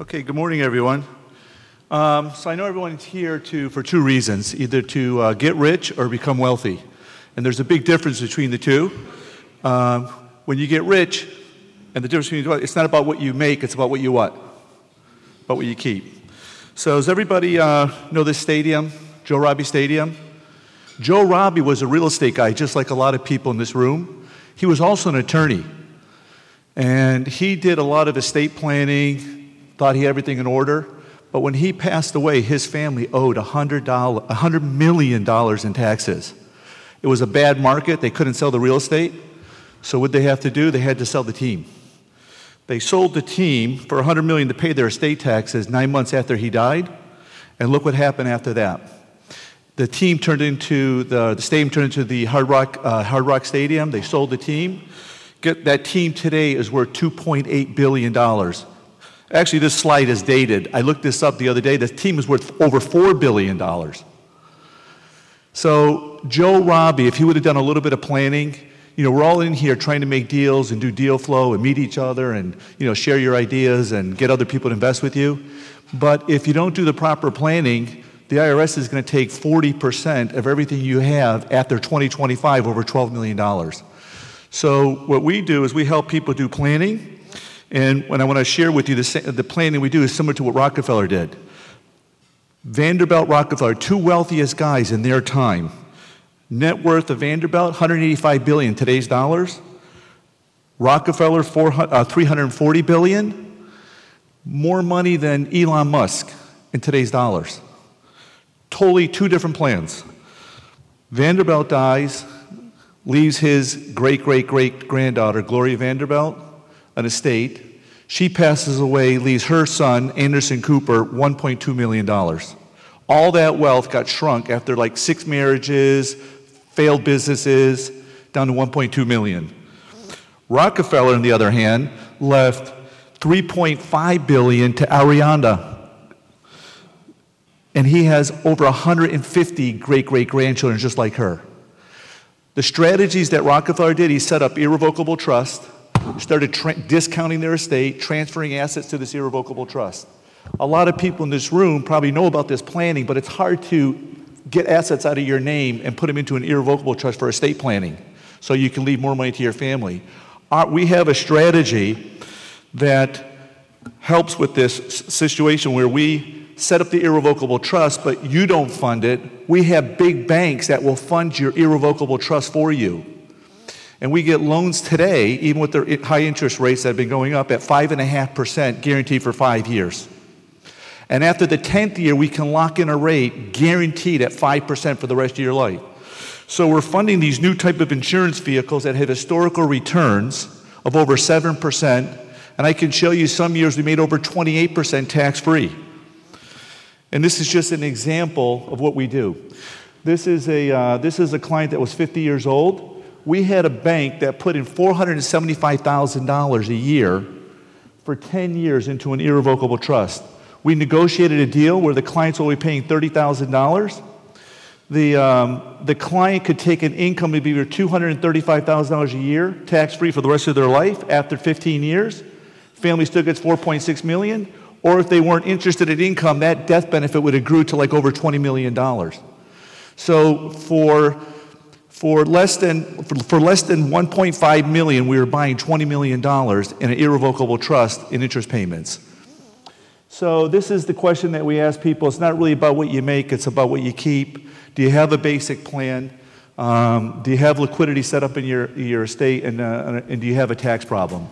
Okay, good morning, everyone. Um, so I know everyone's here to, for two reasons either to uh, get rich or become wealthy. And there's a big difference between the two. Um, when you get rich, and the difference between it's not about what you make, it's about what you what? About what you keep. So, does everybody uh, know this stadium, Joe Robbie Stadium? Joe Robbie was a real estate guy, just like a lot of people in this room. He was also an attorney. And he did a lot of estate planning, thought he had everything in order. But when he passed away, his family owed $100, $100 million in taxes. It was a bad market. They couldn't sell the real estate. So what they have to do? They had to sell the team. They sold the team for 100 million to pay their estate taxes 9 months after he died. And look what happened after that. The team turned into the, the stadium turned into the Hard Rock uh, Hard Rock Stadium. They sold the team. Get, that team today is worth 2.8 billion dollars. Actually, this slide is dated. I looked this up the other day. The team is worth over $4 billion. So, Joe Robbie, if he would have done a little bit of planning, you know, we're all in here trying to make deals and do deal flow and meet each other and, you know, share your ideas and get other people to invest with you. But if you don't do the proper planning, the IRS is going to take 40% of everything you have after 2025 over $12 million. So, what we do is we help people do planning and when I want to share with you, the, the planning we do is similar to what Rockefeller did. Vanderbilt Rockefeller, two wealthiest guys in their time. Net worth of Vanderbilt, 185 billion today's dollars. Rockefeller, 400, uh, 340 billion. More money than Elon Musk in today's dollars. Totally two different plans. Vanderbilt dies, leaves his great great great granddaughter, Gloria Vanderbilt, an estate. She passes away, leaves her son, Anderson Cooper, $1.2 million. All that wealth got shrunk after like six marriages, failed businesses, down to 1.2 million. Rockefeller, on the other hand, left 3.5 billion to Arianna. And he has over 150 great great grandchildren just like her. The strategies that Rockefeller did, he set up irrevocable trust started tra- discounting their estate, transferring assets to this irrevocable trust. A lot of people in this room probably know about this planning, but it's hard to get assets out of your name and put them into an irrevocable trust for estate planning so you can leave more money to your family. Our, we have a strategy that helps with this situation where we set up the irrevocable trust, but you don't fund it. We have big banks that will fund your irrevocable trust for you. And we get loans today, even with the high interest rates that have been going up, at 5.5% guaranteed for five years. And after the 10th year, we can lock in a rate guaranteed at 5% for the rest of your life. So we're funding these new type of insurance vehicles that have historical returns of over 7%. And I can show you some years we made over 28% tax free. And this is just an example of what we do. This is a, uh, this is a client that was 50 years old we had a bank that put in $475,000 a year for 10 years into an irrevocable trust. We negotiated a deal where the clients will be paying $30,000. The, um, the client could take an income of either $235,000 a year, tax free for the rest of their life after 15 years. Family still gets 4.6 million. Or if they weren't interested in income, that death benefit would have grew to like over $20 million. So for for less than, for, for less than 1.5 million, we were buying $20 million in an irrevocable trust in interest payments. So this is the question that we ask people. It's not really about what you make, it's about what you keep. Do you have a basic plan? Um, do you have liquidity set up in your, your estate? And, uh, and do you have a tax problem?